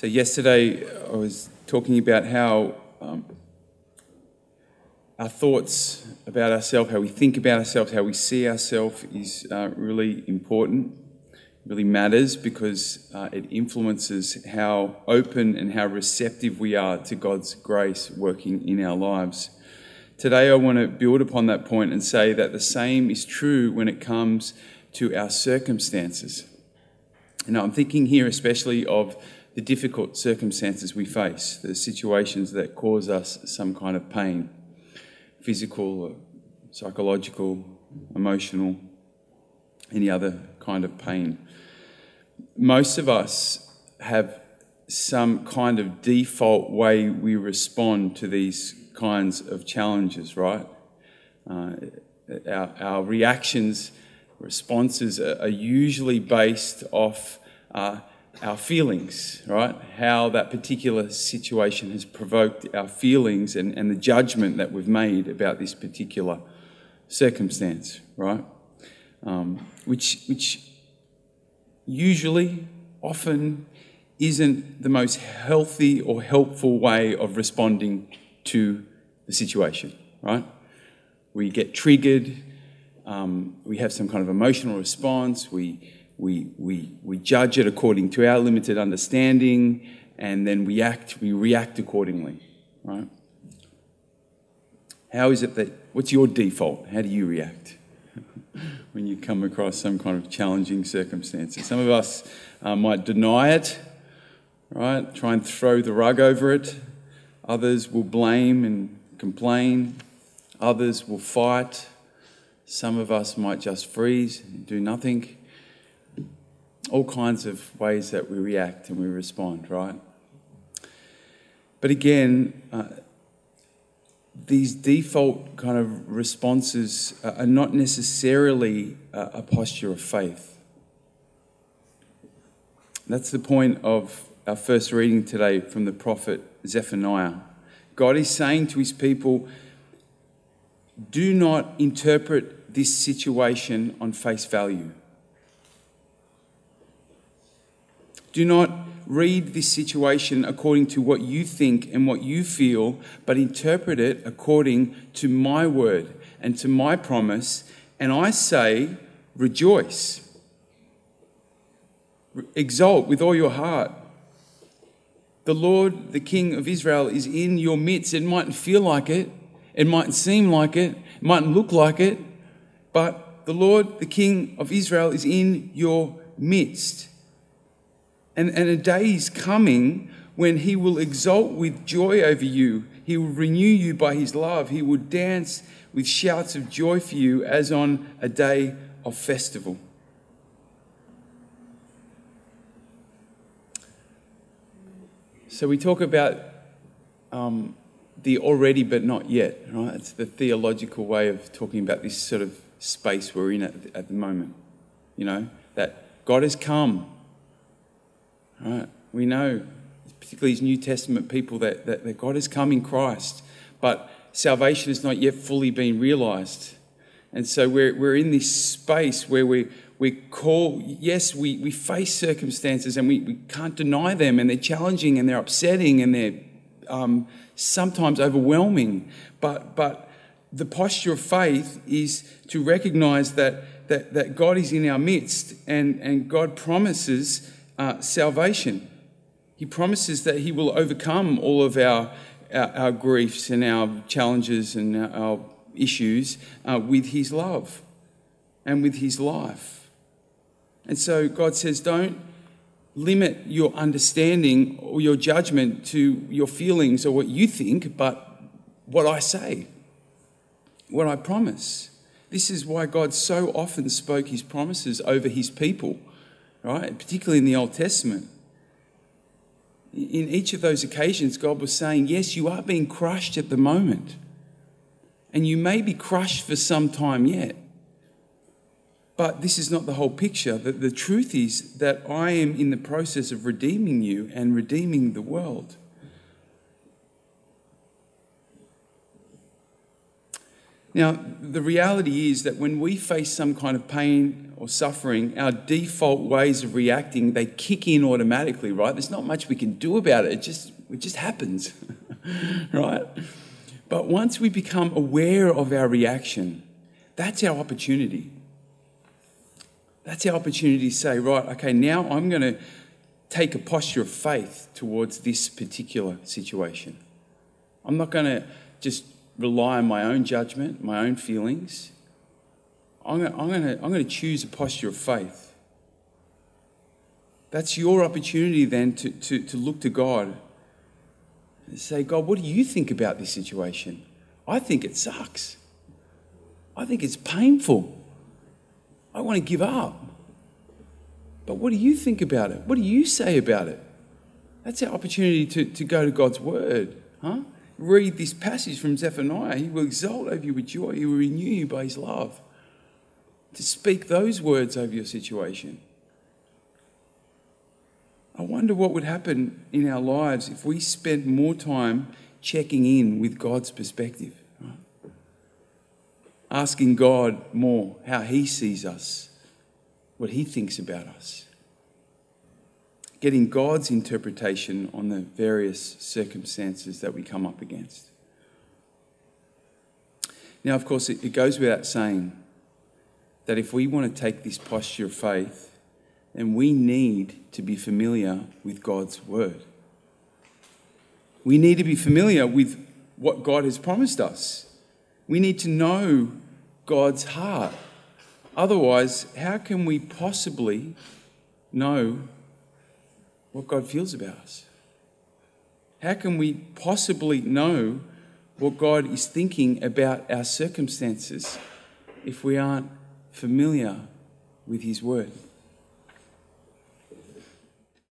So, yesterday I was talking about how um, our thoughts about ourselves, how we think about ourselves, how we see ourselves is uh, really important, really matters because uh, it influences how open and how receptive we are to God's grace working in our lives. Today, I want to build upon that point and say that the same is true when it comes to our circumstances. Now, I'm thinking here especially of the difficult circumstances we face, the situations that cause us some kind of pain physical, psychological, emotional, any other kind of pain. Most of us have some kind of default way we respond to these kinds of challenges, right? Uh, our, our, reactions, responses are, are usually based off uh, our feelings, right? How that particular situation has provoked our feelings and, and the judgment that we've made about this particular circumstance, right? Um, which, which usually, often, isn't the most healthy or helpful way of responding to the situation, right? We get triggered, um, we have some kind of emotional response, we we, we, we judge it according to our limited understanding, and then we act, we react accordingly, right? How is it that, what's your default? How do you react when you come across some kind of challenging circumstances? Some of us uh, might deny it, right? Try and throw the rug over it. Others will blame and complain. Others will fight. Some of us might just freeze and do nothing all kinds of ways that we react and we respond, right? But again, uh, these default kind of responses are not necessarily a posture of faith. That's the point of our first reading today from the prophet Zephaniah. God is saying to his people, do not interpret this situation on face value. Do not read this situation according to what you think and what you feel, but interpret it according to my word and to my promise. And I say, rejoice. Exult with all your heart. The Lord, the King of Israel, is in your midst. It mightn't feel like it, it mightn't seem like it, it mightn't look like it, but the Lord, the King of Israel, is in your midst. And, and a day is coming when he will exult with joy over you. He will renew you by his love. He will dance with shouts of joy for you as on a day of festival. So we talk about um, the already but not yet, right? It's the theological way of talking about this sort of space we're in at, at the moment. You know, that God has come Right? We know, particularly as New Testament people, that, that, that God has come in Christ, but salvation has not yet fully been realized. And so we're, we're in this space where we, we call, yes, we, we face circumstances and we, we can't deny them, and they're challenging and they're upsetting and they're um, sometimes overwhelming. But, but the posture of faith is to recognize that, that, that God is in our midst and, and God promises uh, salvation. He promises that He will overcome all of our, our, our griefs and our challenges and our, issues uh, with His love and with His life. And so God says, don't limit your understanding or your judgment to your feelings or what you think, but what I say, what I promise. This is why God so often spoke his promises over his people right? Particularly in the Old Testament. In each of those occasions, God was saying, Yes, you are being crushed at the moment. And you may be crushed for some time yet. But this is not the whole picture. The, the truth is that I am in the process of redeeming you and redeeming the world. Now, the reality is that when we face some kind of pain or suffering, our default ways of reacting, they kick in automatically, right? There's not much we can do about it. It just, it just happens, right? But once we become aware of our reaction, that's our opportunity. That's our opportunity to say, right, okay, now I'm going to take a posture of faith towards this particular situation. I'm not going to just rely on my own judgment, my own feelings. I'm going, to, I'm, going to, choose a posture of faith. That's your opportunity then to, to, to look to God and say, God, what do you think about this situation? I think it sucks. I think it's painful. I want to give up. But what do you think about it? What do you say about it? That's our opportunity to, to go to God's word. Huh? read this passage from Zephaniah, he will exalt over you with joy. He will renew you by his love. To speak those words over your situation. I wonder what would happen in our lives if we spent more time checking in with God's perspective. Right? Asking God more how he sees us, what he thinks about us getting God's interpretation on the various circumstances that we come up against. Now, of course, it, goes without saying that if we want to take this posture of faith, then we need to be familiar with God's word. We need to be familiar with what God has promised us. We need to know God's heart. Otherwise, how can we possibly know what God feels about us? How can we possibly know what God is thinking about our circumstances if we aren't familiar with His Word?